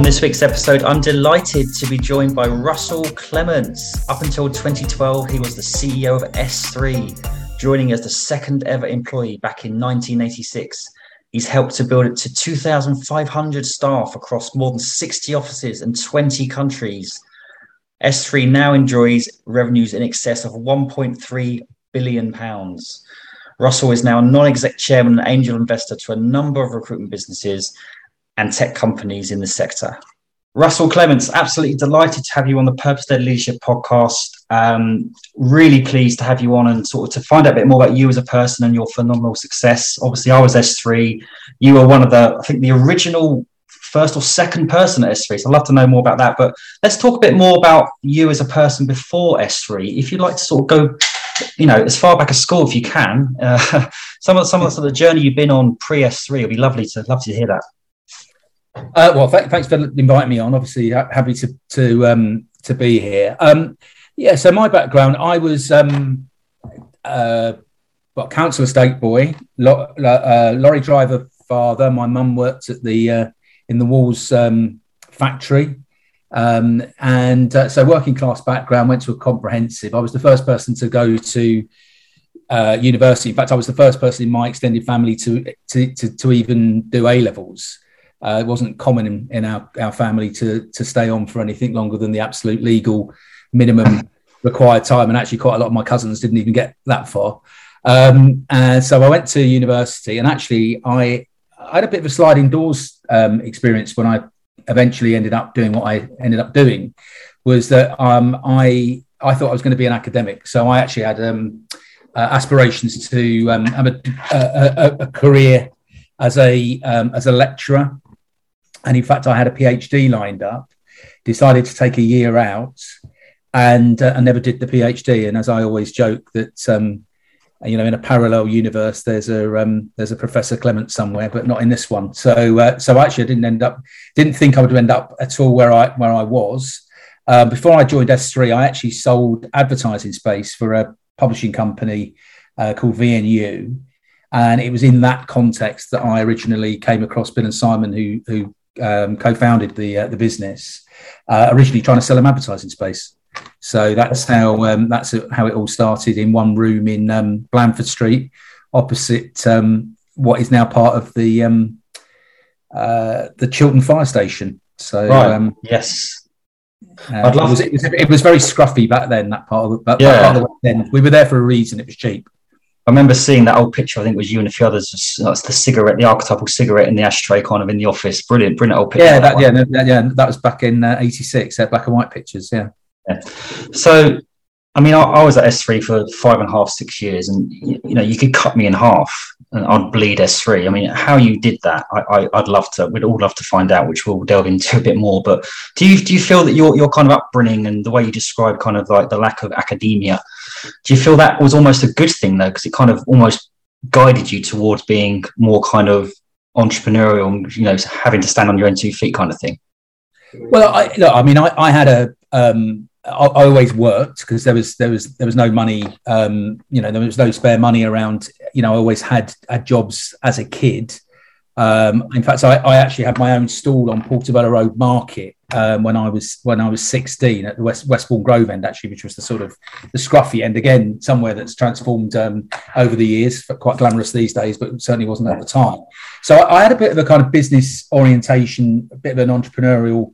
On this week's episode, I'm delighted to be joined by Russell Clements. Up until 2012, he was the CEO of SThree, joining as the second ever employee back in 1986. He's helped to build it to 2,500 staff across more than 60 offices and 20 countries. SThree now enjoys revenues in excess of 1.3 billion pounds. Russell is now a non-exec chairman and angel investor to a number of recruitment businesses and tech companies in the sector. Russell Clements, absolutely delighted to have you on the Purpose Led Leadership podcast. Um, really pleased to have you on and sort of to find out a bit more about you as a person and your phenomenal success. Obviously, I was SThree. You were one of the, I think, the original first or second person at SThree. So I'd love to know more about that. But let's talk a bit more about you as a person before SThree. If you'd like to sort of go, you know, as far back as school if you can, uh, some of some of the sort of journey you've been on pre SThree would be lovely to love to hear that. Uh, well, th- thanks for inviting me on. Obviously, ha- happy to to um, to be here. Um, yeah, so my background, I was um, uh, well, council estate boy, lo- uh, lorry driver father. My mum worked at the uh, in the Walls um, factory, um, and uh, so working class background. Went to a comprehensive. I was the first person to go to uh, university. In fact, I was the first person in my extended family to to, to, to even do A levels. Uh, it wasn't common in, in our, our family to, to stay on for anything longer than the absolute legal minimum required time. And actually, quite a lot of my cousins didn't even get that far. Um, and so I went to university, and actually, I, I had a bit of a sliding doors um, experience when I eventually ended up doing what I ended up doing. Was that um, I I thought I was going to be an academic, so I actually had um, uh, aspirations to um, have a, a, a, career as a um, as a lecturer and in fact, I had a PhD lined up, decided to take a year out, and uh, I never did the PhD. And as I always joke that um, you know in a parallel universe there's a um, there's a Professor Clement somewhere, but not in this one. So uh, so actually, I didn't end up didn't think I would end up at all where I where I was. Um, before I joined SThree, I actually sold advertising space for a publishing company uh, called VNU. And it was in that context that I originally came across Bill and Simon, who, who um, co-founded the uh, the business, uh, originally trying to sell them advertising space. So that's how um, that's how it all started in one room in um, Blandford Street, opposite um, what is now part of the um, uh, the Chiltern Fire Station. So right. Um, yes, uh, I'd love. It was, it was, it was, very scruffy back then. That part of that, yeah. Part of the We were there for a reason. It was cheap. I remember seeing that old picture. I think it was you and a few others. That's the cigarette, the archetypal cigarette in the ashtray, kind of in the office. Brilliant, brilliant old picture. Yeah, that, that yeah, yeah, that was back in '86. Uh, black and white pictures. Yeah. yeah. So, I mean, I, I, was at SThree for five and a half, six years, and you, you know, you could cut me in half, and I'd bleed SThree. I mean, how you did that, I, I, would love to. We'd all love to find out, which we'll delve into a bit more. But do you do you feel that your your kind of upbringing and the way you describe kind of like the lack of academia? Do you feel that was almost a good thing though, because it kind of almost guided you towards being more kind of entrepreneurial, you know, having to stand on your own two feet kind of thing? Well, I, look, I mean, I, I had a, um, I, I always worked because there was there was there was no money, um, you know, there was no spare money around. You know, I always had had jobs as a kid. Um, in fact, I, I, actually had my own stall on Portobello Road Market um, when I was when I was 16 at the West Westbourne Grove end, actually, which was the sort of the scruffy end again, somewhere that's transformed um, over the years, quite glamorous these days, but certainly wasn't at the time. So I, I, had a bit of a kind of business orientation, a bit of an entrepreneurial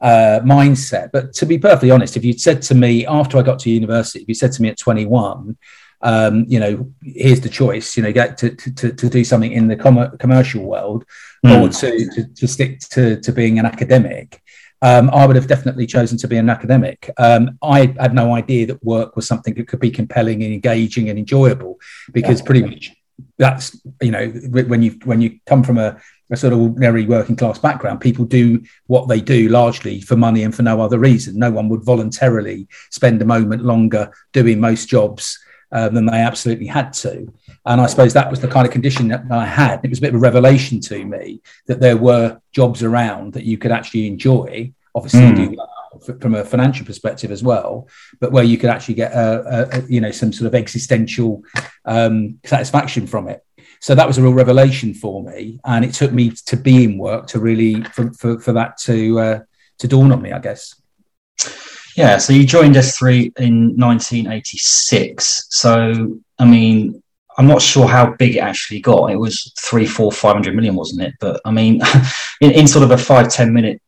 uh, mindset. But to be perfectly honest, if you'd said to me after I got to university, if you said to me at 21, um, you know, here's the choice, you know, get to, to, to do something in the com- commercial world mm. or to, to, to, stick to, to being an academic, um, I would have definitely chosen to be an academic. Um, I had no idea that work was something that could be compelling and engaging and enjoyable because yeah. pretty much that's, you know, when you, when you come from a, a sort of ordinary working class background, people do what they do largely for money and for no other reason. No one would voluntarily spend a moment longer doing most jobs um, than they absolutely had to. And I suppose that was the kind of condition that I had. It was a bit of a revelation to me that there were jobs around that you could actually enjoy, obviously mm. do from a financial perspective as well, but where you could actually get a, a, a you know some sort of existential um, satisfaction from it. so that was a real revelation for me, and it took me to be in work to really for for, for that to uh, to dawn on me, I guess. Yeah, so you joined SThree in 1986. So, I mean, I'm not sure how big it actually got. It was three, four, five hundred million, wasn't it? But I mean, in, in sort of a five, 10 minute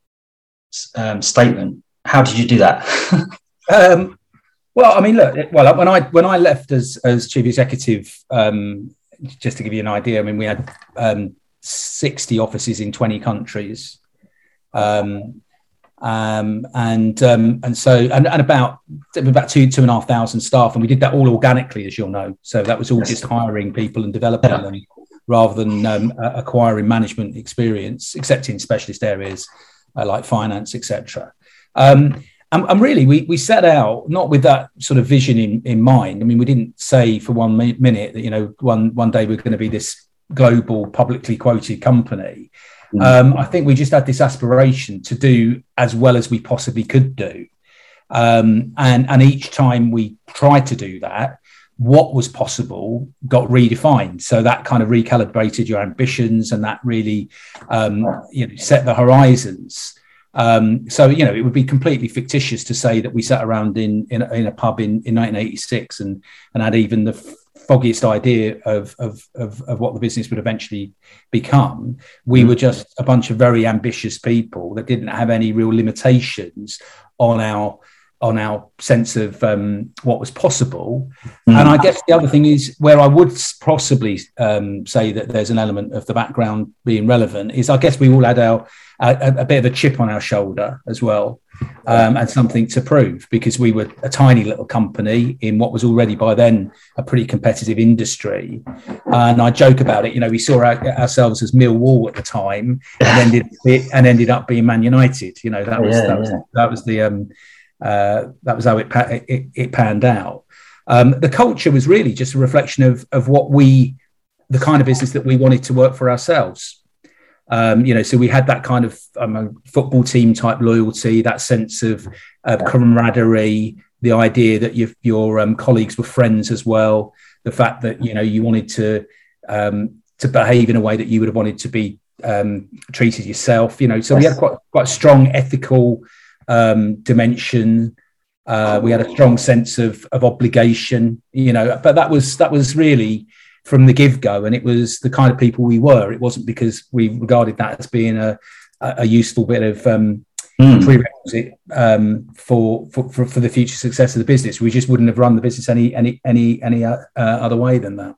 um, statement, how did you do that? um, well, I mean, look, well, when I when I left as as chief executive, um, just to give you an idea, I mean, we had um, 60 offices in 20 countries. Um, um, and um, and so and, and about about two two and a half thousand staff, and we did that all organically, as you'll know. So that was all yes. just hiring people and developing yeah. them, rather than um, acquiring management experience, except in specialist areas uh, like finance, etc. Um, and, and, really, we we set out not with that sort of vision in in mind. I mean, we didn't say for one minute that you know one one day we're going to be this global publicly quoted company Mm. Um, I think we just had this aspiration to do as well as we possibly could do. Um, and, and each time we tried to do that, what was possible got redefined. So that kind of recalibrated your ambitions and that really um, you know, set the horizons. Um, so you know, it would be completely fictitious to say that we sat around in in, in a pub in, in 1986 and and had even the foggiest idea of, of, of, of, what the business would eventually become. We mm. were just a bunch of very ambitious people that didn't have any real limitations on our on our sense of um, what was possible. Mm. And I guess the other thing is where I would possibly um, say that there's an element of the background being relevant is I guess we all had our a, a bit of a chip on our shoulder as well um, and something to prove because we were a tiny little company in what was already by then a pretty competitive industry. And I joke about it. You know, we saw our, ourselves as Millwall at the time, and ended and ended up being Man United. You know, that was yeah, that, was, yeah. that was the um, uh, that was how it, it, it panned out. Um, the culture was really just a reflection of of what we, the kind of business that we wanted to work for ourselves. Um, you know, so we had that kind of um, football team type loyalty, that sense of uh, camaraderie, the idea that your, your um, colleagues were friends as well, the fact that you know you wanted to um, to behave in a way that you would have wanted to be um, treated yourself. You know, so we had quite quite a strong ethical um, dimension. Uh, we had a strong sense of of obligation. You know, but that was that was really from the give go, and it was the kind of people we were. It wasn't because we regarded that as being a, a useful bit of um, mm. prerequisite um, for, for, for for the future success of the business. We just wouldn't have run the business any any any any uh, uh, other way than that.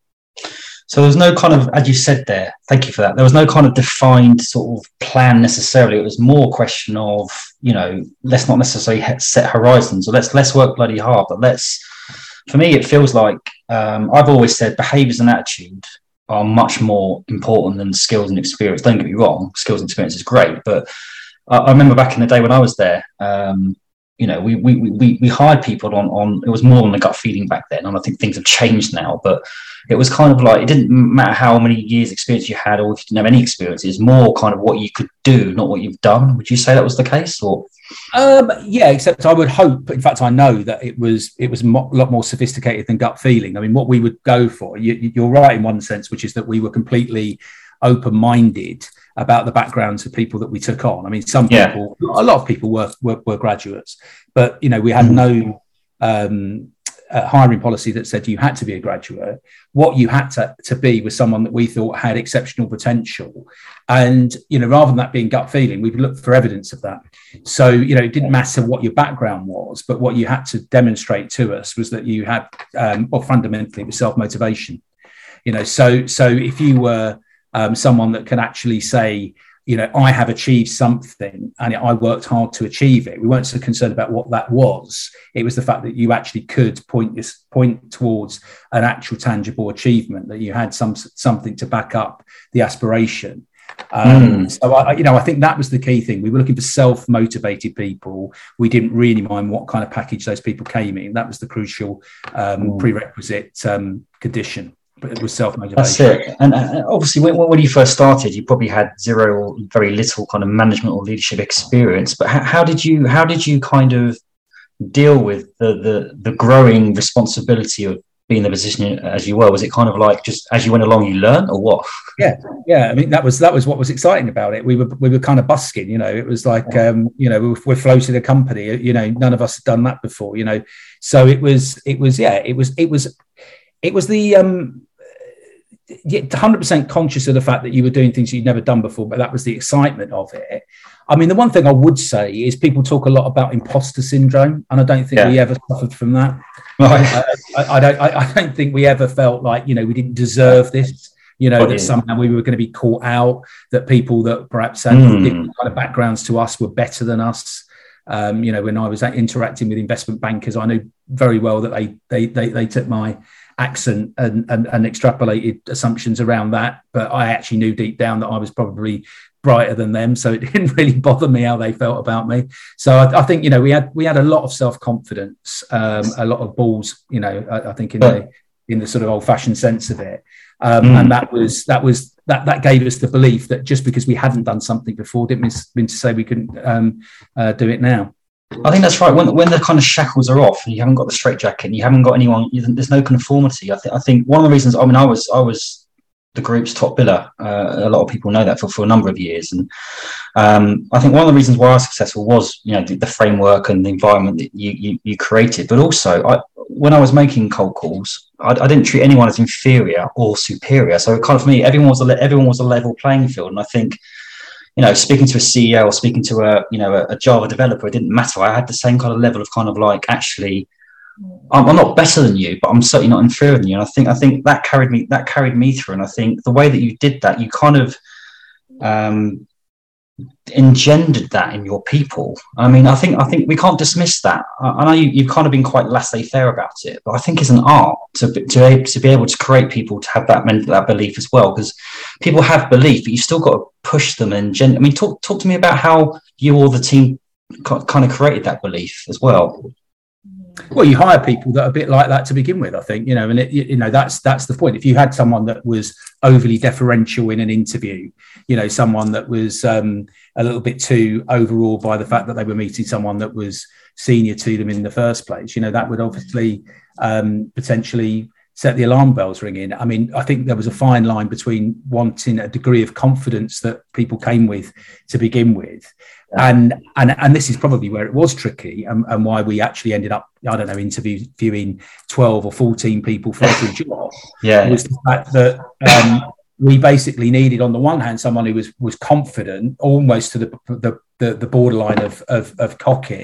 So there was no kind of, as you said there, thank you for that. There was no kind of defined sort of plan necessarily. It was more a question of, you know, let's not necessarily set horizons or let's let's work bloody hard, but let's. For me, it feels like um, I've always said behaviors and attitude are much more important than skills and experience. Don't get me wrong, skills and experience is great, but I, I remember back in the day when I was there, um, you know, we, we, we, we hired people on, on, it was more on a gut feeling back then. And I think things have changed now, but it was kind of like, it didn't matter how many years experience you had, or if you didn't have any experience, it's more kind of what you could do, not what you've done. Would you say that was the case or? Um, yeah, except I would hope. In fact, I know that it was it was a lot more sophisticated than gut feeling. I mean, what we would go for, you, you're right in one sense, which is that we were completely open minded about the backgrounds of people that we took on. I mean, some yeah. people, a lot of people were, were, were graduates, but you know, we had mm. no um, uh, hiring policy that said you had to be a graduate. What you had to, to be was someone that we thought had exceptional potential. And, you know, rather than that being gut feeling, we looked for evidence of that. So, you know, it didn't matter what your background was, but what you had to demonstrate to us was that you had, um, well, fundamentally, was self motivation. You know, so so if you were um, someone that can actually say, you know, I have achieved something and I worked hard to achieve it. We weren't so concerned about what that was. It was the fact that you actually could point this point towards an actual tangible achievement, that you had some something to back up the aspiration. Um, mm. So I, you know, I think that was the key thing. We were looking for self-motivated people. We didn't really mind what kind of package those people came in. That was the crucial um, mm. prerequisite um, condition it was self motivation. That's it. And uh, obviously, when, when, you first started, you probably had zero or very little kind of management or leadership experience. But how, how did you how did you kind of deal with the the, the growing responsibility of being the position as you were? Was it kind of like just as you went along, you learn, or what? Yeah, yeah. I mean, that was that was what was exciting about it. We were we were kind of busking, you know. It was like um, you know we we're floating a company. You know, none of us had done that before. You know, so it was it was yeah it was it was it was the um 100% conscious of the fact that you were doing things you'd never done before, but that was the excitement of it. I mean, the one thing I would say is people talk a lot about imposter syndrome, and I don't think yeah. we ever suffered from that. Right. I, I, don't. I, I, don't think we ever felt like you know we didn't deserve this. You know that somehow we were going to be caught out. That people that perhaps had mm. different kind of backgrounds to us were better than us. Um, you know, when I was interacting with investment bankers, I knew very well that they they they, they took my accent and, and, and extrapolated assumptions around that. But I actually knew deep down that I was probably brighter than them, so it didn't really bother me how they felt about me. So I, I think you know we had we had a lot of self confidence, um, a lot of balls. You know, I, I think in the in the sort of old fashioned sense of it, um, mm. and that was that was that that gave us the belief that just because we hadn't done something before didn't mean to say we couldn't um, uh, do it now. I think that's right. When, when the kind of shackles are off and you haven't got the straight jacket and you haven't got anyone, there's no conformity. I think I think one of the reasons. I mean, I was I was the group's top biller. Uh, a lot of people know that for, for a number of years, and um, I think one of the reasons why I was successful was you know the, the framework and the environment that you you, you created. But also, I, when I was making cold calls, I, I, didn't treat anyone as inferior or superior. So kind of for me, everyone was a everyone was a level playing field, and I think you know, speaking to a CEO or speaking to a, you know, a, a, Java developer, it didn't matter. I had the same kind of level of kind of like, actually, I'm, I'm, not better than you, but I'm certainly not inferior than you. And I think, I think that carried me, that carried me through. And I think the way that you did that, you kind of, um, engendered that in your people. I mean, I think I think we can't dismiss that. I, know you, have kind of been quite laissez-faire about it, but I think it's an art to to, to be able to create people to have that that belief as well. Because people have belief, but you've still got to push them and gen- I mean, talk talk to me about how you or the team kind of created that belief as well. Well, you hire people that are a bit like that to begin with, I think, you know, and it, you know that's that's the point. If you had someone that was overly deferential in an interview, you know, someone that was um, a little bit too overawed by the fact that they were meeting someone that was senior to them in the first place, you know, that would obviously um, potentially set the alarm bells ringing. I mean, I think there was a fine line between wanting a degree of confidence that people came with to begin with. And, and and this is probably where it was tricky and, and why we actually ended up, I don't know, interviewing 12 or 14 people for every job. Yeah. Was the fact that um, we basically needed, on the one hand, someone who was was confident, almost to the the, the, the borderline of, of, of cocky.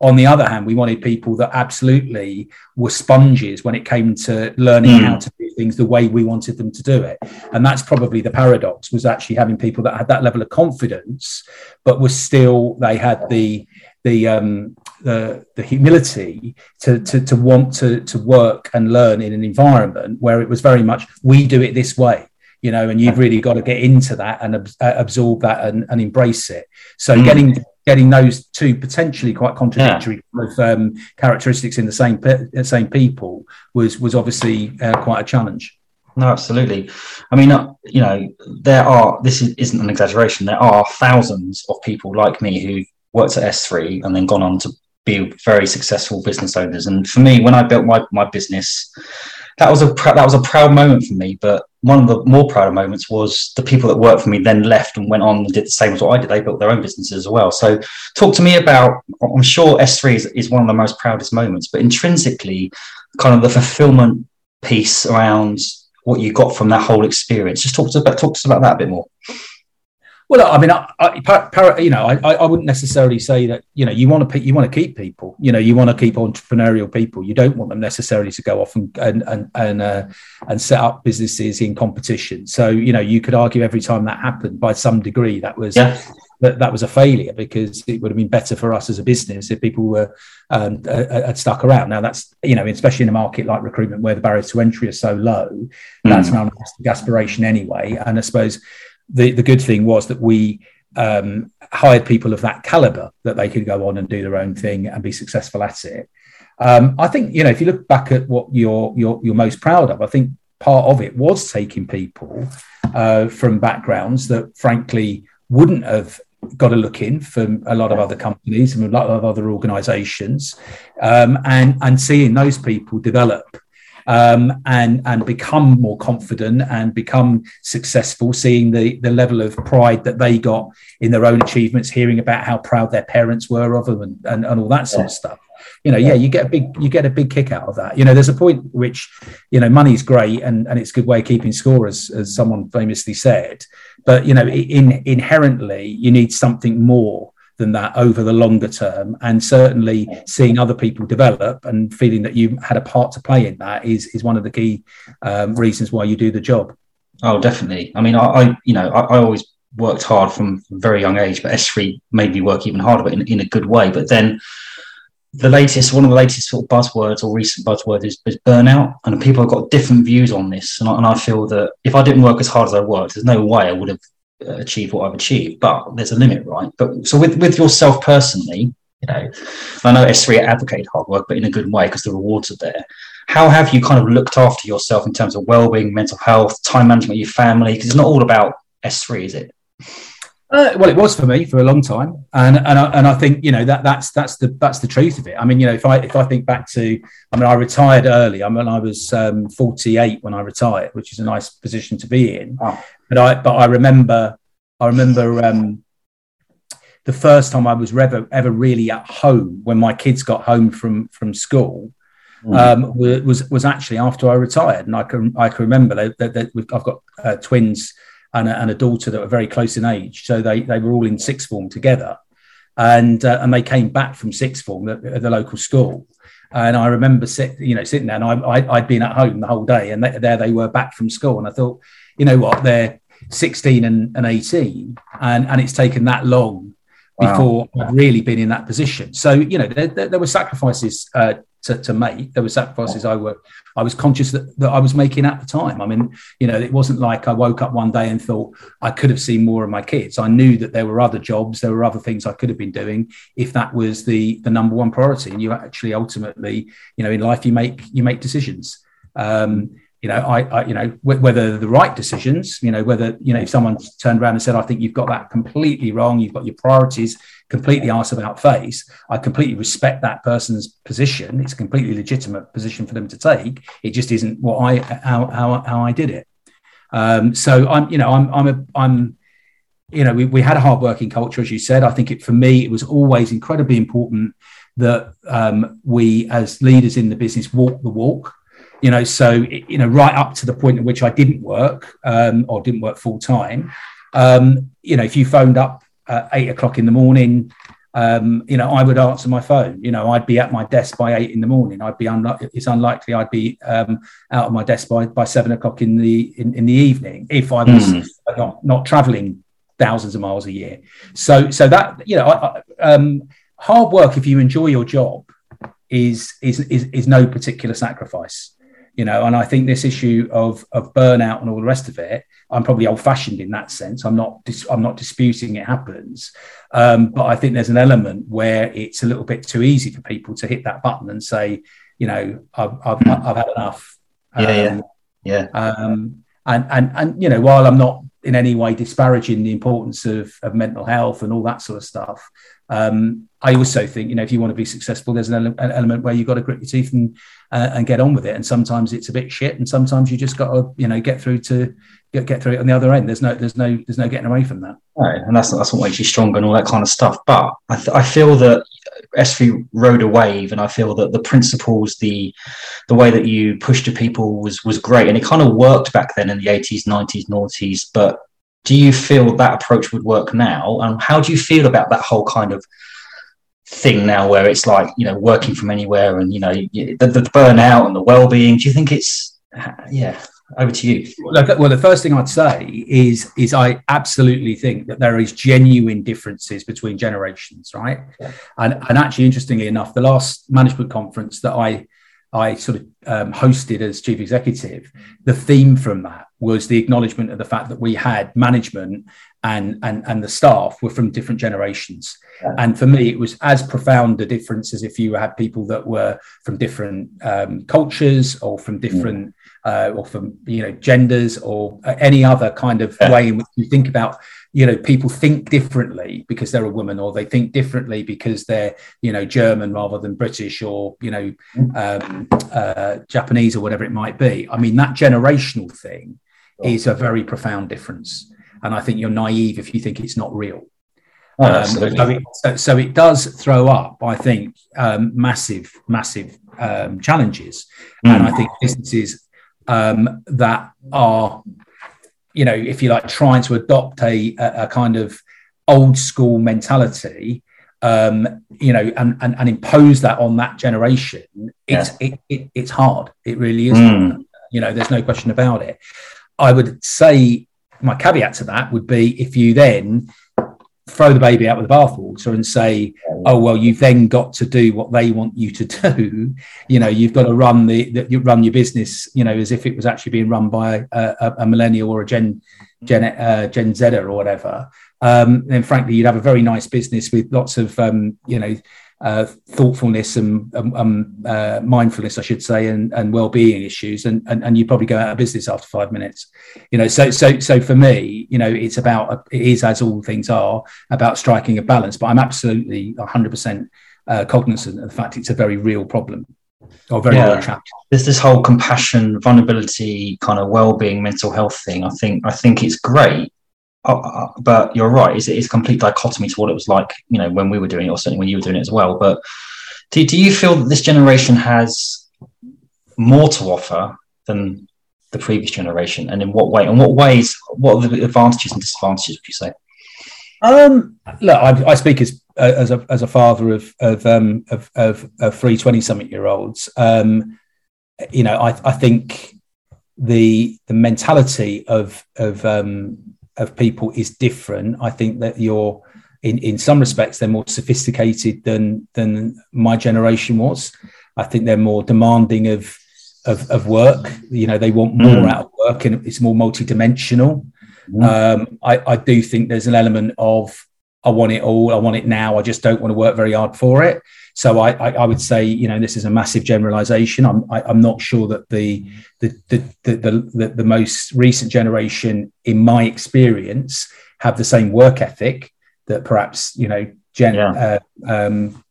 On the other hand, we wanted people that absolutely were sponges when it came to learning mm. how to do things the way we wanted them to do it. And that's probably the paradox was actually having people that had that level of confidence, but were still they had the the um, the, the humility to, to, to want to, to work and learn in an environment where it was very much we do it this way you know, and you've really got to get into that and ab- uh, absorb that and, and, embrace it. So mm. getting getting those two potentially quite contradictory yeah. um, characteristics in the same pe- same people was was obviously uh, quite a challenge. No, absolutely. I mean, uh, you know, there are. This is, isn't an exaggeration. There are thousands of people like me who worked at SThree and then gone on to be very successful business owners. And for me, when I built my my business, that was a pr- that was a proud moment for me. But one of the more proud moments was the people that worked for me then left and went on and did the same as what I did. They built their own businesses as well. So talk to me about. I'm sure SThree is, is one of the most proudest moments, but intrinsically, kind of the fulfillment piece around what you got from that whole experience. Just talk to about talk to us about that a bit more. Well, I mean, I, I, you know, I, I wouldn't necessarily say that. You know, you want to you want to keep people. You know, you want to keep entrepreneurial people. You don't want them necessarily to go off and and and and, uh, and set up businesses in competition. So, you know, you could argue every time that happened, by some degree, that was yeah. that, that was a failure because it would have been better for us as a business if people were um, uh, had stuck around. Now, that's you know, especially in a market like recruitment where the barriers to entry are so low, mm. that's an aspiration anyway. And I suppose the, the good thing was that we um, hired people of that caliber that they could go on and do their own thing and be successful at it. Um, I think you know if you look back at what you're you're, you're most proud of, I think part of it was taking people uh, from backgrounds that frankly wouldn't have got a look in from a lot of other companies and a lot of other organizations um, and and seeing those people develop um, and and become more confident and become successful, seeing the the level of pride that they got in their own achievements, hearing about how proud their parents were of them, and, and, and all that sort yeah. of stuff. You know, yeah. yeah, you get a big you get a big kick out of that. You know, there's a point which, you know, money's great and and it's a good way of keeping score, as as someone famously said. But you know, in inherently, you need something more than that over the longer term. And certainly seeing other people develop and feeling that you had a part to play in that is, is one of the key um, reasons why you do the job. Oh, definitely. I mean, I, I you know, I, I, always worked hard from a very young age, but SThree made me work even harder, but in, in a good way. But then the latest, one of the latest sort of buzzwords or recent buzzwords is, is burnout, and people have got different views on this. And I, and I feel that if I didn't work as hard as I worked, there's no way I would have achieve what I've achieved, but there's a limit, right? But so with with yourself personally, you know, I know SThree advocate hard work, but in a good way because the rewards are there. How have you kind of looked after yourself in terms of well-being, mental health, time management, your family? Because it's not all about SThree, is it? Uh, well, it was for me for a long time, and and I, and I think you know that that's that's the that's the truth of it. I mean, you know, if I if I think back to, I mean, I retired early. I mean, I was um, 48 when I retired, which is a nice position to be in. Oh. But I but I remember I remember um, the first time I was ever ever really at home when my kids got home from from school. Mm. Um, was was actually after I retired, and I can I can remember that, that, that I've got uh, twins and a, and a daughter that were very close in age. So they, they were all in sixth form together. And, uh, and they came back from sixth form at, at, the local school. And I remember sit, you know, sitting there and I, I, had been at home the whole day and they, there they were back from school. And I thought, you know what, they're 16 and, and 18 and, and it's taken that long before wow. I've really been in that position. So, you know, there, there, there were sacrifices uh, to, to make. There were sacrifices I were I was conscious that, that I was making at the time. I mean, you know, it wasn't like I woke up one day and thought I could have seen more of my kids. I knew that there were other jobs, there were other things I could have been doing if that was the the number one priority. And you actually ultimately, you know, in life you make you make decisions. Um, you know, I, I, you know, whether the right decisions, you know, whether, you know, if someone turned around and said, I think you've got that completely wrong, you've got your priorities completely arse about face, I completely respect that person's position. It's a completely legitimate position for them to take. It just isn't what I, how, how, how I did it. Um, so I'm, you know, I'm, I'm, a, I'm, you know, we, we had a hardworking culture, as you said. I think it, for me, it was always incredibly important that um, we, as leaders in the business, walk the walk you know so you know right up to the point at which i didn't work um, or didn't work full time um, you know if you phoned up at eight o'clock in the morning um, you know i would answer my phone. You know i'd be at my desk by eight in the morning. I'd be unlikely it's unlikely i'd be um, out of my desk by, by seven o'clock in the in, in the evening if i was mm. not not traveling thousands of miles a year. So so that you know I, I, um, hard work if you enjoy your job is is is, is no particular sacrifice you know and i think this issue of of burnout and all the rest of it i'm probably old fashioned in that sense. I'm not dis- i'm not disputing it happens. Um, but i think there's an element where it's a little bit too easy for people to hit that button and say you know i've i've, I've had enough. Um, yeah. Yeah yeah. um, and and and you know while i'm not in any way disparaging the importance of, of mental health and all that sort of stuff um, I also think, you know, if you want to be successful, there's an, ele- an element where you've got to grit your teeth and uh, and get on with it. And sometimes it's a bit shit, and sometimes you just got to, you know, get through to get, get through it on the other end. There's no, there's no, there's no getting away from that. Right, and that's that's what makes you stronger and all that kind of stuff. But I, th- I feel that SThree rode a wave, and I feel that the principles, the the way that you pushed to people was was great, and it kind of worked back then in the 80s, 90s, noughties. But do you feel that approach would work now? And how do you feel about that whole kind of thing now where it's like you know working from anywhere and you know the, the burnout and the well-being do you think it's yeah over to you well the first thing i'd say is is i absolutely think that there is genuine differences between generations right yeah. and and actually interestingly enough the last management conference that i I sort of um, hosted as chief executive, the theme from that was the acknowledgement of the fact that we had management and and and the staff were from different generations. Yeah. And for me, it was as profound a difference as if you had people that were from different um, cultures or from different uh, or from you know genders or any other kind of yeah. way in which you think about you know people think differently because they're a woman or they think differently because they're you know german rather than british or you know um, uh, japanese or whatever it might be. I mean that generational thing is a very profound difference. And i think you're naive if you think it's not real. Oh, um, so, it, so, it, does throw up i think um, massive massive um, challenges. Mm. and i think businesses um, that are, you know, if you like, trying to adopt a, a, kind of old school mentality, um, you know, and, and, and impose that on that generation, it's yeah. it, it, it's hard. It really is. Mm. You know, there's no question about it. I would say my caveat to that would be if you then throw the baby out with the bathwater and say, oh well, you've then got to do what they want you to do. You know, you've got to run the, the you run your business, you know, as if it was actually being run by a, a, millennial or a Gen Gen uh, Gen Zer or whatever. Um, then frankly, you'd have a very nice business with lots of um, you know uh, thoughtfulness and um, um, uh, mindfulness, I should say, and, and well-being issues, and, and and you probably go out of business after five minutes. You know, so so so for me, you know, it's about it is as all things are about striking a balance. But I'm absolutely 100 uh, percent cognizant of the fact it's a very real problem or very yeah. There's this whole compassion, vulnerability, kind of well-being, mental health thing. I think I think it's great uh, uh, but you're right. It's, it's complete dichotomy to what it was like, you know, when we were doing it, or certainly when you were doing it as well. But do, do you feel that this generation has more to offer than the previous generation, and in what way? And what ways? What are the advantages and disadvantages? Would you say? Um, look, I, I speak as uh, as a as a father of of um, of, of, of three twenty something year olds. Um, you know, I I think the the mentality of of um, of people is different. I think that you're in, in some respects they're more sophisticated than than my generation was. I think they're more demanding of of, of work. You know, they want more mm. out of work, and it's more multidimensional. Mm. Um, I, I do think there's an element of I want it all. I want it now. I just don't want to work very hard for it. So I, I, I would say, you know, this is a massive generalization. I'm, I, am i am not sure that the the, the the, the the most recent generation, in my experience, have the same work ethic that perhaps you know, gen, yeah. uh, um,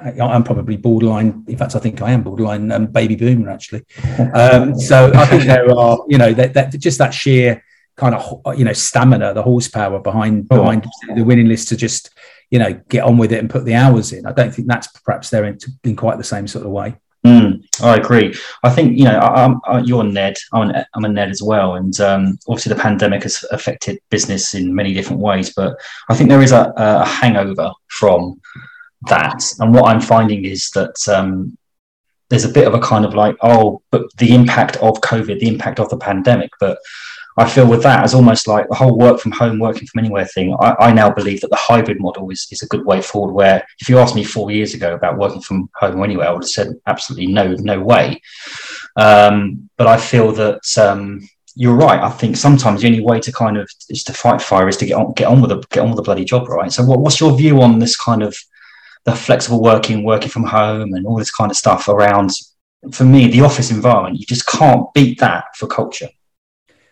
I'm probably borderline. In fact, I think I am borderline um, baby boomer actually. Um, so I think there are, you know, that, that just that sheer kind of you know stamina, the horsepower behind oh. behind the winning list to just you know get on with it and put the hours in. I don't think that's perhaps there in, in quite the same sort of way. Mm, I agree. I think you know I, I, you're Ned. I'm, an, I'm a Ned as well, and um, obviously the pandemic has affected business in many different ways. But I think there is a, a hangover from that, and what I'm finding is that um, there's a bit of a kind of like, oh, but the impact of COVID, the impact of the pandemic, but I feel with that as almost like the whole work from home, working from anywhere thing. I, I, now believe that the hybrid model is, is a good way forward. Where if you asked me four years ago about working from home or anywhere, I would have said absolutely no, no way. Um, but I feel that um, you're right. I think sometimes the only way to kind of is to fight fire is to get on, get on with the get on with the bloody job, right? So, what, what's your view on this kind of the flexible working, working from home, and all this kind of stuff around? For me, the office environment, you just can't beat that for culture.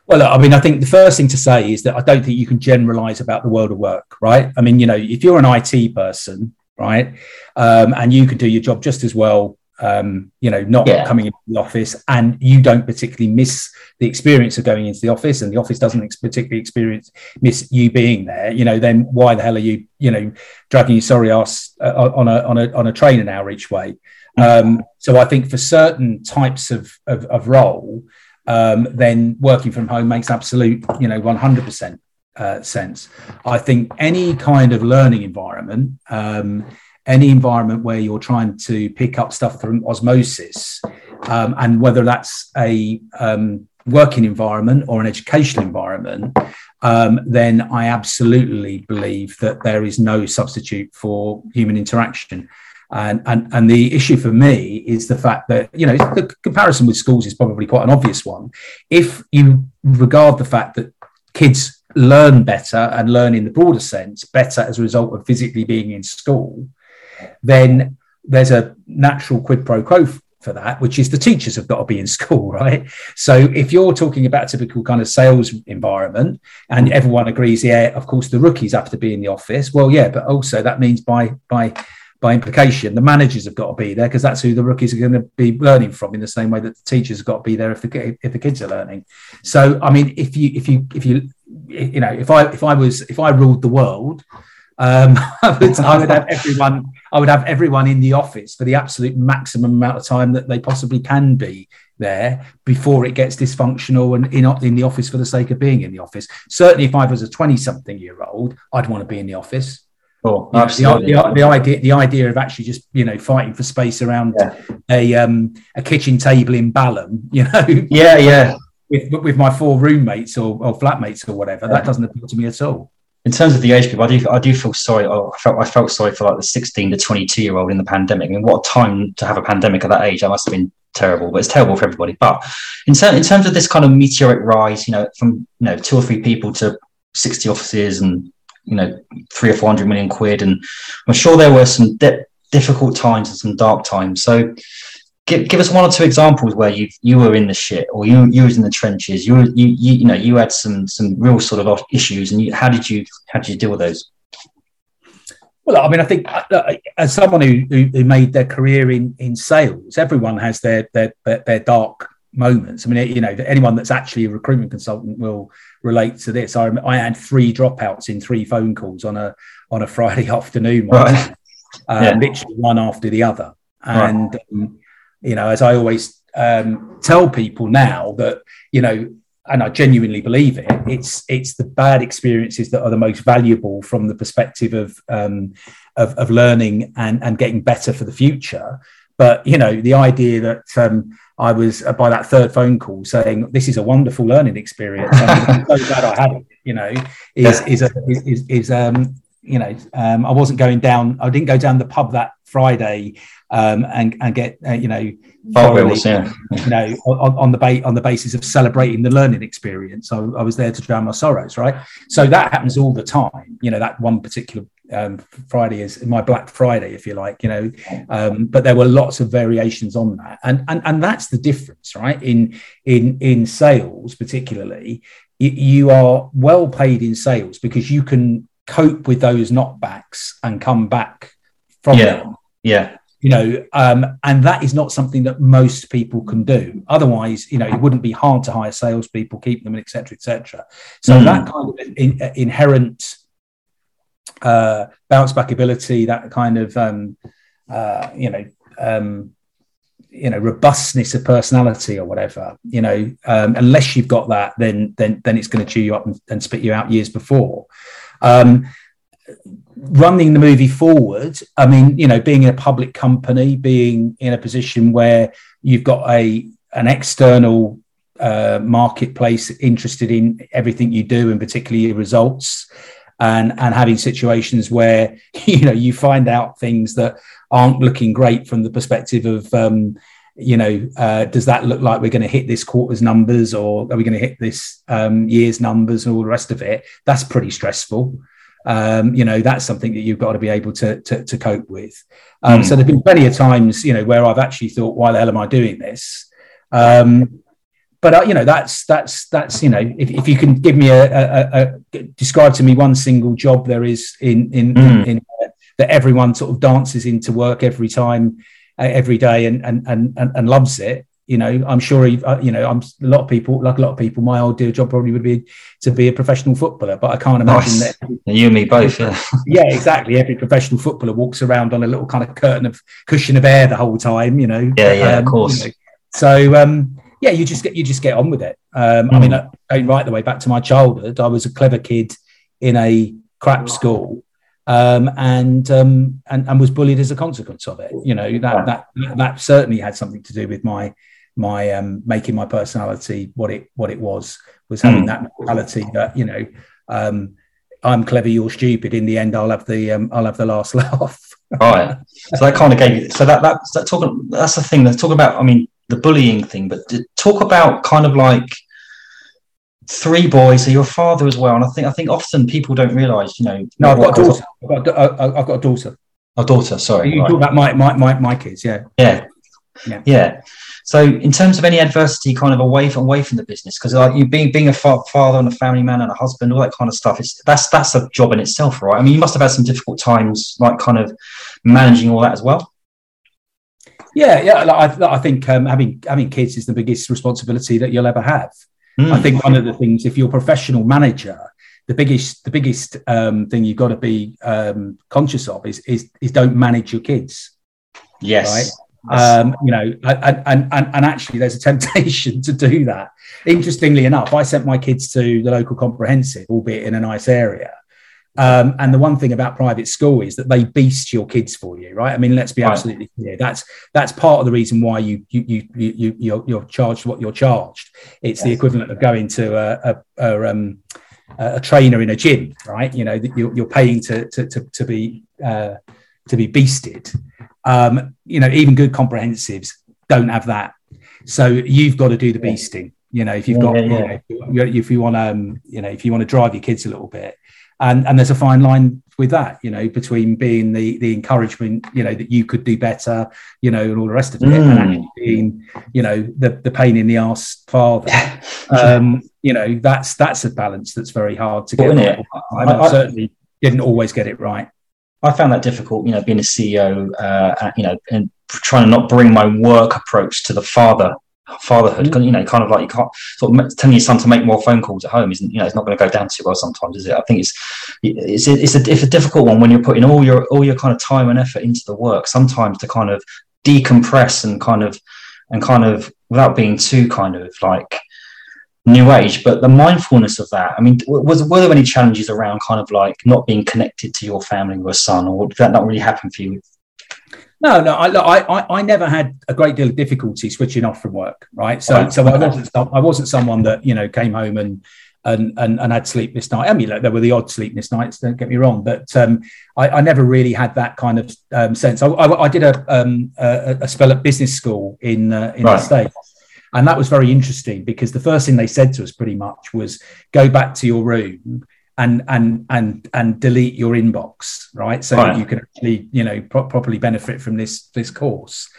Well, I mean, I think the first thing to say is that I don't think you can generalize about the world of work, right? I mean, you know, if you're an IT person, right, um, and you can do your job just as well, um, you know, not yeah. coming into the office, and you don't particularly miss the experience of going into the office, and the office doesn't particularly experience miss you being there, you know, then why the hell are you, you know, dragging your sorry ass uh, on a on a on a train an hour each way? Mm-hmm. Um, so I think for certain types of, of, of role, um, then working from home makes absolute, you know, 100% uh, sense. I think any kind of learning environment, um, any environment where you're trying to pick up stuff from osmosis, um, and whether that's a um, working environment or an educational environment, um, then I absolutely believe that there is no substitute for human interaction. And, and, and the issue for me is the fact that, you know, the comparison with schools is probably quite an obvious one. If you regard the fact that kids learn better and learn in the broader sense better as a result of physically being in school, then there's a natural quid pro quo for that, which is the teachers have got to be in school, right? So if you're talking about a typical kind of sales environment and everyone agrees, yeah, of course the rookies have to be in the office. Well, yeah, but also that means by by by implication, the managers have got to be there because that's who the rookies are going to be learning from in the same way that the teachers have got to be there if the if the kids are learning. So I mean, if you if you if you you know if I if I was if I ruled the world, um, I, would, I would have everyone I would have everyone in the office for the absolute maximum amount of time that they possibly can be there before it gets dysfunctional and in, in the office for the sake of being in the office. Certainly, if I was a 20 something year old, I'd want to be in the office. Oh, you know, the, the, the, idea, the idea of actually just you know fighting for space around yeah. a um, a kitchen table in Balham, you know, yeah, yeah, with with my four roommates or, or flatmates or whatever, yeah. that doesn't appeal to me at all. In terms of the age group, I do I do feel sorry. I felt I felt sorry for like the sixteen to twenty two year old in the pandemic. I mean, what a time to have a pandemic at that age! That must have been terrible, but it's terrible for everybody. But in, ter- in terms of this kind of meteoric rise, you know, from you know two or three people to sixty offices and you know three or four hundred million quid, and I'm sure there were some di- difficult times and some dark times. So, give, give us one or two examples where you you were in the shit or you you was in the trenches. You you, you you know you had some some real sort of issues, and you, how did you how did you deal with those? Well, I mean, I think uh, as someone who, who, who made their career in in sales, everyone has their their their, their dark moments. I mean, you know, anyone that's actually a recruitment consultant will relate to this. I, I had three dropouts in three phone calls on a on a Friday afternoon, right. uh, yeah. literally one after the other. And right. um, you know, as I always um, tell people now that you know, and I genuinely believe it, it's it's the bad experiences that are the most valuable from the perspective of um, of, of learning and and getting better for the future. But you know, the idea that um, I was uh, by that third phone call saying this is a wonderful learning experience. I'm so glad I had it. You know, is is a, is, is um you know um, I wasn't going down. I didn't go down the pub that Friday um, and and get uh, you know thoroughly, yeah. you know on, on the ba- on the basis of celebrating the learning experience. I, I was there to drown my sorrows, right? So that happens all the time. You know that one particular um, Friday is my Black Friday, if you like, you know. Um, but there were lots of variations on that, and and and that's the difference, right? In in in sales, particularly, you, you are well paid in sales because you can cope with those knockbacks and come back from yeah. them. Yeah. You know, um, and that is not something that most people can do. Otherwise, you know, it wouldn't be hard to hire salespeople, keep them, and etc., etc. So mm. that kind of in, inherent uh, bounce back ability, that kind of um, uh, you know um, you know robustness of personality or whatever. You know, um, unless you've got that, then then then it's going to chew you up and, and spit you out years before. Um, running the movie forward, I mean, you know, being in a public company, being in a position where you've got a an external uh, marketplace interested in everything you do and particularly your results and and having situations where you know you find out things that aren't looking great from the perspective of um, you know uh, does that look like we're going to hit this quarter's numbers or are we going to hit this um, year's numbers and all the rest of it? That's pretty stressful. Um, you know that's something that you've got to be able to to, to cope with. Um, mm. so there've been plenty of times you know where i've actually thought why the hell am i doing this? Um, but uh, you know that's that's that's you know if, if you can give me a, a, a, describe to me one single job there is in in, mm. in, in uh, that everyone sort of dances into work every time uh, every day and, and and and loves it you know i'm sure uh, you know i'm a lot of people like a lot of people my ideal job probably would be to be a professional footballer but i can't imagine nice. that you and me both yeah yeah exactly every professional footballer walks around on a little kind of curtain of cushion of air the whole time you know yeah yeah um, of course you know. so um yeah, you just get you just get on with it. Um, mm. I mean, hmm. going right the way back to my childhood, I was a clever kid in a crap school, um, and um, and and was bullied as a consequence of it. You know that that that certainly had something to do with my my um, making my personality what it what it was was having mm. that mentality that you know um, I'm clever, you're stupid. In the end, I'll have the um, I'll have the last laugh. right. So that kind of gave you. So that that that talking. That's the thing. That's talking about. I mean, the bullying thing, but talk about kind of like three boys. So your father as well, and I think I think often people don't realise, you know. No, I've got a daughter. I've got a, uh, I've got a daughter. A daughter. Sorry. You right. talk about my, my my my kids. Yeah. Yeah. Yeah. Yeah. So, in terms of any adversity, kind of away from away from the business, because like you being being a fa- father and a family man and a husband, all that kind of stuff, it's that's that's a job in itself, right? I mean, you must have had some difficult times, like kind of managing all that as well. Yeah, yeah. Like I, I think um, having having kids is the biggest responsibility that you'll ever have. Mm. I think one of the things, if you're a professional manager, the biggest the biggest um, thing you've got to be um, conscious of is, is is don't manage your kids. Yes. Right um, you know, and, and, and actually there's a temptation to do that. Interestingly enough, I sent my kids to the local comprehensive, albeit in a nice area. Um, and the one thing about private school is that they beast your kids for you, right? I mean, let's be right. absolutely clear. That's that's part of the reason why you you you you you're, you're charged what you're charged. It's yes. the equivalent of going to a, a, a, um, a trainer in a gym, right? You know, you're, you're paying to to to, to be uh, to be beasted. Um, you know, even good comprehensives don't have that. So you've got to do the beasting. You know, if you've got, yeah, yeah. You know, if you want to, um, you know, if you want to drive your kids a little bit, and and there's a fine line with that, you know, between being the the encouragement, you know, that you could do better, you know, and all the rest of it, mm. and actually being, you know, the the pain in the ass father. um, you know, that's that's a balance that's very hard to get. I, I certainly didn't always get it right. I found that difficult, you know, being a CEO, uh, you know, and trying to not bring my work approach to the father fatherhood. Mm-hmm. You know, kind of like you can't sort of telling your son to make more phone calls at home isn't, you know, it's not going to go down too well sometimes, is it? I think it's it's it's a, it's a difficult one when you're putting all your all your kind of time and effort into the work. Sometimes to kind of decompress and kind of and kind of without being too kind of like new age but the mindfulness of that i mean was were there any challenges around kind of like not being connected to your family or son or did that not really happen for you no, no, I, I, I never had a great deal of difficulty switching off from work, right? So, right. so I wasn't, I wasn't someone that you know came home and and and, and had sleepless nights. I mean, like, there were the odd sleepless nights. Don't get me wrong, but um, I, I, never really had that kind of um, sense. I, I, I did a, um, a, a spell at business school in uh, in right. the states, and that was very interesting because the first thing they said to us pretty much was go back to your room and and and and delete your inbox, right? So right. you can actually, you know, pro- properly benefit from this this course.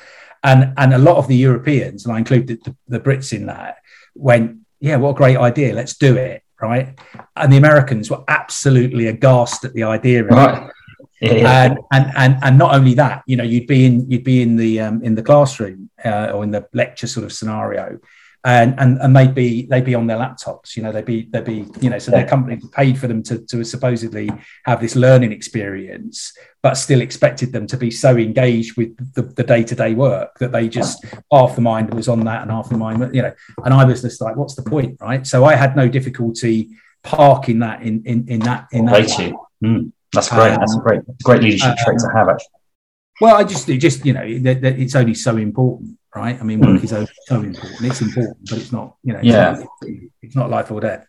And and a lot of the Europeans, and I included the, the Brits in that, went, yeah, what a great idea, let's do it, right? And the Americans were absolutely aghast at the idea right. it. Yeah. And, and and and not only that, you know, you'd be in you'd be in the um, in the classroom uh, or in the lecture sort of scenario, and and and they'd be they'd be on their laptops. You know, they'd be they'd be you know, so their company paid for them to to supposedly have this learning experience, but still expected them to be so engaged with the day to day work that they just half the mind was on that and half the mind, you know. And I was just like, what's the point, right? So I had no difficulty parking that in in in that in that. Mm. That's great. Um, That's a great, great leadership trait to have. Actually. Well, I just, it just you know, that, that it's only so important, right? I mean, work is so important. It's important, but it's not, you know, yeah, it's not life or death.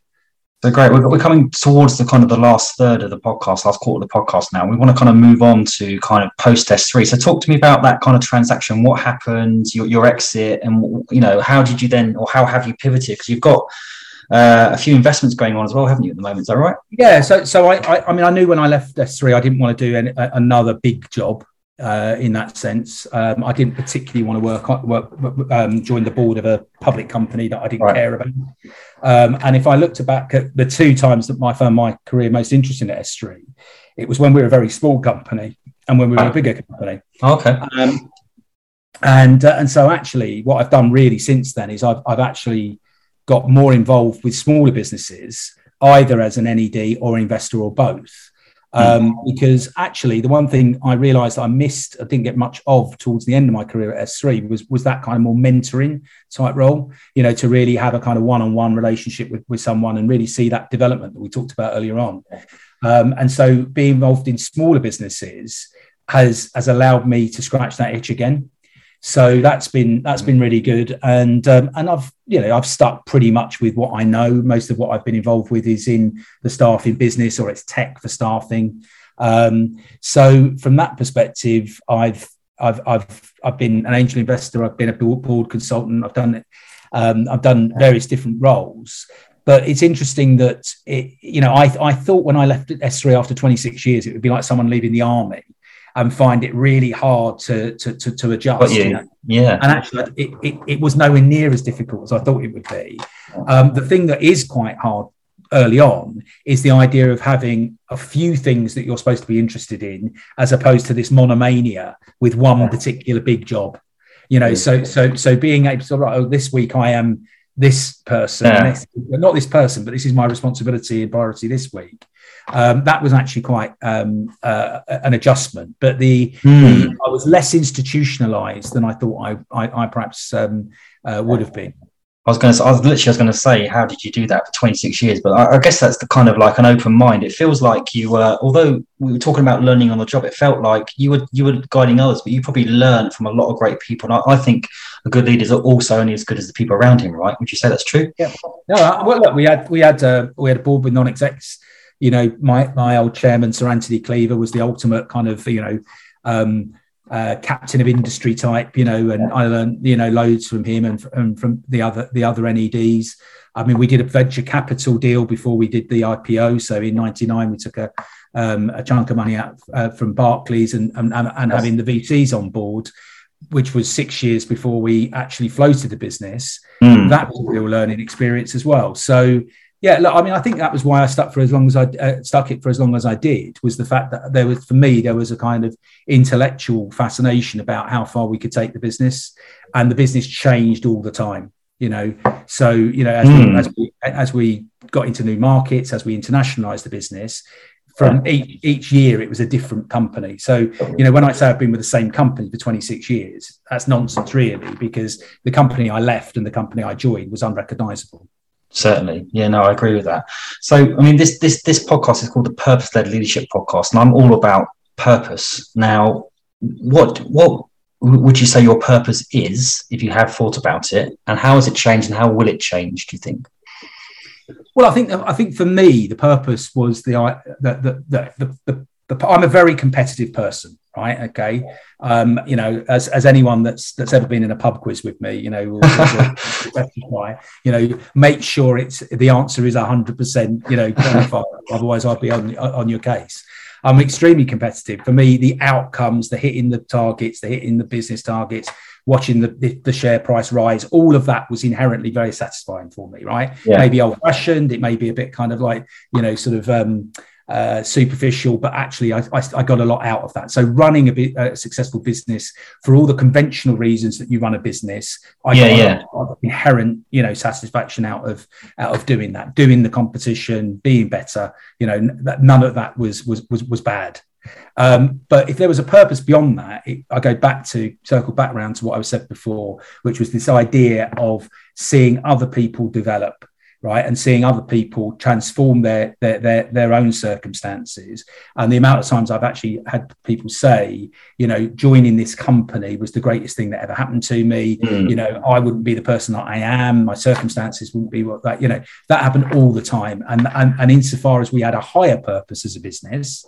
So great. We're, we're coming towards the kind of the last third of the podcast, last quarter of the podcast now. We want to kind of move on to kind of post SThree. So talk to me about that kind of transaction. What happened, your, your exit, and, you know, how did you then, or how have you pivoted? Because you've got uh, a few investments going on as well, haven't you, at the moment? Is that right? Yeah. So, so I, I, I mean, I knew when I left SThree, I didn't want to do any, another big job uh, in that sense. Um, I didn't particularly want to work, work um, join the board of a public company that I didn't right. care about. Um, and if I looked back at the two times that I found my career most interesting at SThree, it was when we were a very small company and when we were a bigger company. Okay. Um, and uh, and so actually, what I've done really since then is I've I've actually got more involved with smaller businesses, either as an NED or investor or both. Um, mm. because actually, the one thing I realised I missed, I didn't get much of towards the end of my career at SThree was was that kind of more mentoring type role. You know, to really have a kind of one-on-one relationship with, with someone and really see that development that we talked about earlier on. Um, and so, being involved in smaller businesses has has allowed me to scratch that itch again. So that's been that's been really good, and um, and I've you know I've stuck pretty much with what I know. Most of what I've been involved with is in the staffing business or it's tech for staffing. Um, so from that perspective, I've I've I've I've been an angel investor. I've been a board consultant. I've done um, I've done various different roles. but it's interesting that it, you know, I, I thought when I left SThree after 26 years, it would be like someone leaving the army and find it really hard to to to, to adjust. You, you know? Yeah, and actually, it, it, it was nowhere near as difficult as I thought it would be. Um, the thing that is quite hard early on is the idea of having a few things that you're supposed to be interested in, as opposed to this monomania with one particular big job. You know, so so so being able to right, oh, this week I am this person, yeah. this, not this person, but this is my responsibility and priority this week. Um, that was actually quite um, uh, an adjustment, but the, mm. the, I was less institutionalized than I thought I, I, I perhaps um, uh, would have been. I was going to, I was literally, was going to say, how did you do that for 26 years? But I, I, guess that's the kind of like an open mind. It feels like you were, although we were talking about learning on the job, it felt like you were, you were guiding others, but you probably learned from a lot of great people. And I, I think a good leader is also only as good as the people around him, right? Would you say that's true? Yeah. No, well, look, we had, we had, uh, we had a board with non-execs. You know, my my old chairman, Sir Anthony Cleaver, was the ultimate kind of, you know, um, uh, captain of industry type, you know, and I learned, you know, loads from him and, and from the other the other NEDs. I mean, we did a venture capital deal before we did the IPO. So in '99, we took a um, a chunk of money out uh, from Barclays and and, and having the VCs on board, which was six years before we actually floated the business. Mm. That was a real learning experience as well. So yeah, look, I mean, I think that was why I stuck for as long as I uh, stuck it for as long as I did was the fact that there was, for me, there was a kind of intellectual fascination about how far we could take the business, and the business changed all the time. You know, so you know, as, mm. we, hmm. as we as we got into new markets, as we internationalized the business, from each, each year it was a different company. So, you know, when I say I've been with the same company for 26 years, that's nonsense, really, because the company I left and the company I joined was unrecognizable certainly. Yeah no i agree with that. So i mean this this this podcast is called the purpose led leadership podcast and i'm all about purpose. Now what what would you say your purpose is if you have thought about it? And how has it changed and how will it change do you think? Well i think i think for me the purpose was the the the, the, the, the, the i'm a very competitive person right? Okay. Um, you know as, as anyone that's that's ever been in a pub quiz with me you know you know make sure it's the answer is 100% you know otherwise i'd be on on your case. I'm extremely competitive. For me the outcomes the hitting the targets the hitting the business targets watching the, the, the share price rise all of that was inherently very satisfying for me right? Yeah. maybe old fashioned it may be a bit kind of like you know sort of um uh, superficial, but actually I, I, I, got a lot out of that. So running a, bit, a successful business for all the conventional reasons that you run a business, I yeah, got yeah. Of inherent, you know, satisfaction out of out of doing that, doing the competition, being better. You know, none of that was was was, was bad. Um, but if there was a purpose beyond that, it, I go back to circle back around to what I was said before, which was this idea of seeing other people develop right and seeing other people transform their, their their their own circumstances. And the amount of times i've actually had people say you know joining this company was the greatest thing that ever happened to me. Mm. you know i wouldn't be the person that i am. My circumstances wouldn't be what that you know that happened all the time. And and, and insofar as we had a higher purpose as a business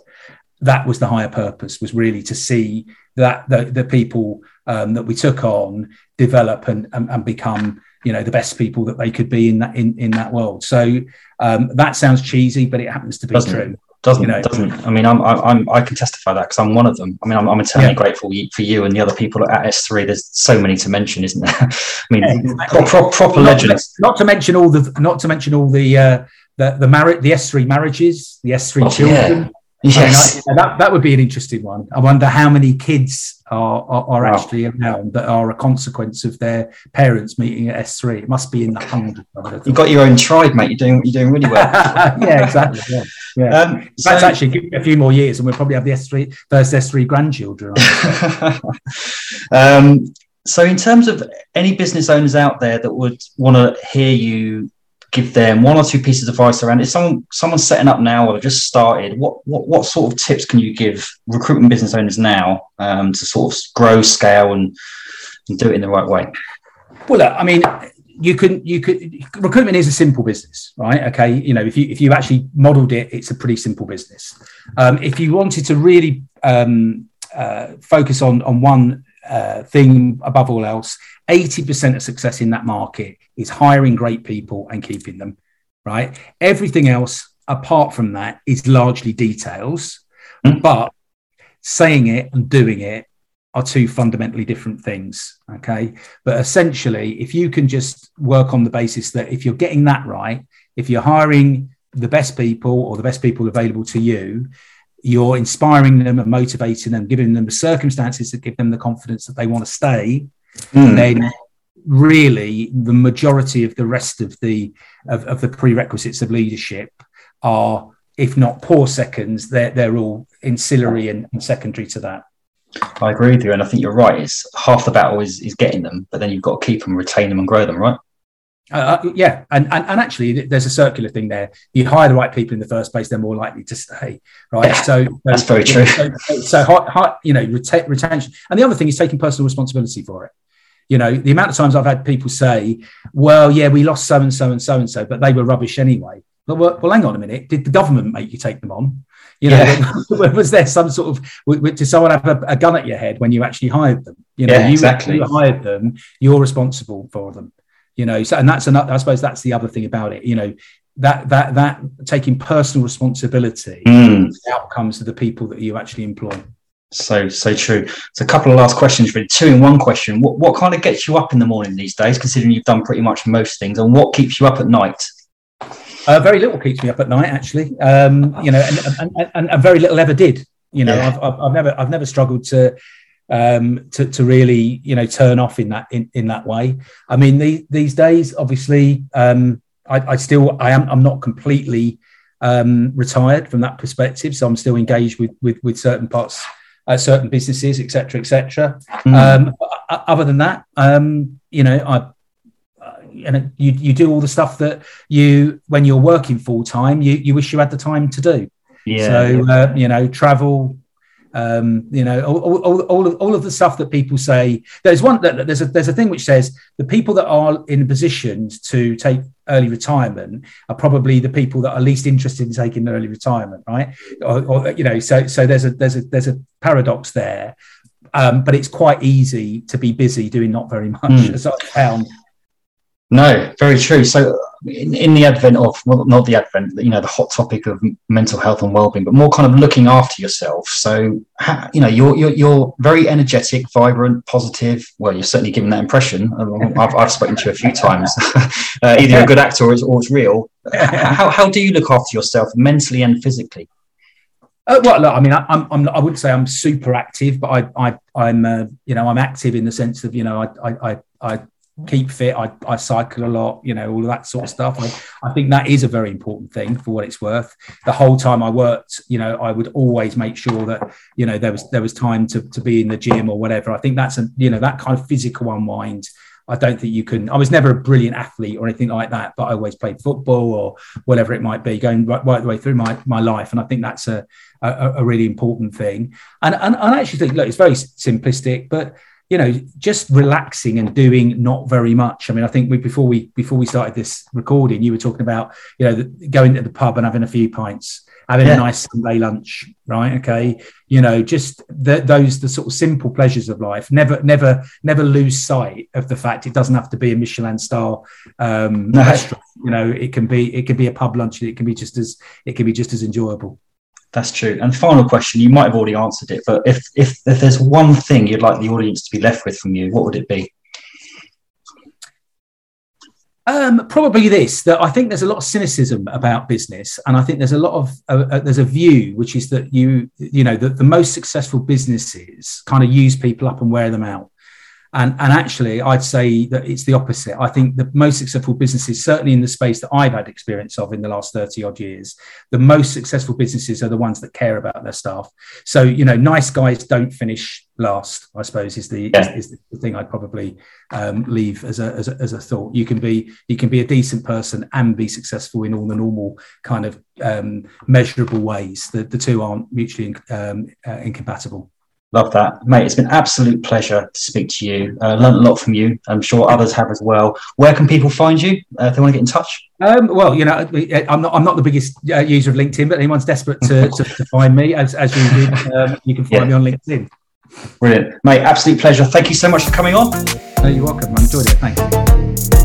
that was the higher purpose was really to see that the, the people um, that we took on develop and, and, and become you know the best people that they could be in that in, in that world. So um, that sounds cheesy but it happens to be doesn't, true. doesn't you know? doesn't. I mean i'm i'm i can testify that because i'm one of them. I mean i'm, I'm eternally yeah. grateful for you and the other people at SThree there's so many to mention isn't there? I mean yeah, exactly. pro- proper not legends. to, not to mention all the not to mention all the uh the the marriage the SThree marriages the SThree oh, children. yeah. Yes, I mean, I, that, that would be an interesting one. I wonder how many kids are, are, are wow. actually around that are a consequence of their parents meeting at SThree. It must be in the hundreds. You've got your own tribe, mate. You're doing you're doing really well. yeah, exactly. Yeah, yeah. Um, so, That's actually a few more years, and we'll probably have the SThree first SThree grandchildren. um, so, in terms of any business owners out there that would want to hear you give them one or two pieces of advice around if someone someone's setting up now or just started what what, what sort of tips can you give recruitment business owners now um, to sort of grow scale and, and do it in the right way? Well i mean you can you could recruitment is a simple business right? Okay you know if you if you actually modeled it it's a pretty simple business. Um, if you wanted to really um, uh, focus on on one uh, thing above all else 80% of success in that market is hiring great people and keeping them. right? Everything else apart from that is largely details, mm. but saying it and doing it are two fundamentally different things. Okay. But essentially, if you can just work on the basis that if you're getting that right, if you're hiring the best people or the best people available to you, you're inspiring them and motivating them, giving them the circumstances that give them the confidence that they want to stay, mm. then really the majority of the rest of the of, of the prerequisites of leadership are if not poor seconds they're, they're all ancillary and, and secondary to that I agree with you, and I think you're right. It's half the battle is, is getting them, but then you've got to keep them, retain them, and grow them, right? Uh, uh, yeah, and, and and actually, there's a circular thing there. You hire the right people in the first place, they're more likely to stay, right? Yeah, so that's very true. So, so, so you know, reta- retention, and the other thing is taking personal responsibility for it. You know, the amount of times I've had people say, "Well, yeah, we lost so and so and so and so, but they were rubbish anyway." Well, well, hang on a minute. Did the government make you take them on? You know, yeah. was there some sort of did someone have a, a, gun at your head when you actually hired them? You know, yeah, you, exactly. you hired them. You're responsible for them. You know, so and that's another. I suppose that's the other thing about it. You know, that that that taking personal responsibility mm. outcomes to the people that you actually employ. So so true. So a couple of last questions, really. Two in one question. What what kind of gets you up in the morning these days, considering you've done pretty much most things, and what keeps you up at night? Uh, very little keeps me up at night, actually. Um, you know, and, and, and, and, very little ever did. You know, yeah. I've, I've, never I've never struggled to um, to, to really you know turn off in that in, in that way. I mean, the, these days, obviously, um, I, I, still I am I'm not completely um, retired from that perspective, so I'm still engaged with with, with certain parts, uh, certain businesses, etc., etc. Mm. other than that, um, you know, I and you you do all the stuff that you when you're working full time you you wish you had the time to do. Yeah. So uh, you know, travel. Um, you know, all, all, all, of, all of the stuff that people say. There's one. That there's a there's a thing which says the people that are in positions to take early retirement are probably the people that are least interested in taking early retirement, right? Or, or you know, so so there's a there's a there's a paradox there. Um, but it's quite easy to be busy doing not very much, mm. as I found no, very true. So, in, in, the advent of, well, not the advent, you know, the hot topic of mental health and well-being, but more kind of looking after yourself. So, you know, you're, you're, you're very energetic, vibrant, positive. Well, you're certainly giving that impression. I've, I've spoken to you a few times. uh, either a good actor or it's, or it's real. how, how do you look after yourself mentally and physically? Uh, well, look, I mean, I, I'm, I'm, I wouldn't say I'm super active, but I, I, I'm, uh, you know, I'm active in the sense of, you know, I, I, I keep fit. I, I cycle a lot, you know, all of that sort of stuff. I, I think that is a very important thing for what it's worth. The whole time I worked, you know, I would always make sure that, you know, there was there was time to, to be in the gym or whatever. I think that's a, you know, that kind of physical unwind. I don't think you can. I was never a brilliant athlete or anything like that, but I always played football or whatever it might be, going right, right the way through my, my life. And I think that's a, a, a really important thing. And, and, and I actually think, look, it's very simplistic, but you know just relaxing and doing not very much. I mean i think we before we before we started this recording you were talking about you know going to the pub and having a few pints having yeah. a nice sunday lunch right? Okay. You know just the, those the sort of simple pleasures of life. Never never never lose sight of the fact it doesn't have to be a michelin star um no. restaurant. You know it can be it can be a pub lunch it can be just as it can be just as enjoyable that's true. And final question, you might have already answered it, but if, if if there's one thing you'd like the audience to be left with from you, what would it be? Um, probably this that I think there's a lot of cynicism about business, and I think there's a lot of uh, uh, there's a view which is that you you know that the most successful businesses kind of use people up and wear them out. And, and actually, I'd say that it's the opposite. I think the most successful businesses, certainly in the space that I've had experience of in the last 30 odd years, the most successful businesses are the ones that care about their staff. So, you know, nice guys don't finish last, I suppose, is the, yeah. is, is, the thing I'd probably um, leave as a, as a, as, a, thought. You can be you can be a decent person and be successful in all the normal kind of um, measurable ways. The, the two aren't mutually um, uh, incompatible. Love that, mate. It's been absolute pleasure to speak to you. Uh, learned a lot from you. I'm sure others have as well. Where can people find you uh, if they want to get in touch? Um, well, you know, I'm not I'm not the biggest uh, user of LinkedIn, but anyone's desperate to, to, to find me, as, as you did, um, you can find yeah. me on LinkedIn. Brilliant, mate. Absolute pleasure. Thank you so much for coming on. No, you're welcome. I enjoyed it. Thanks.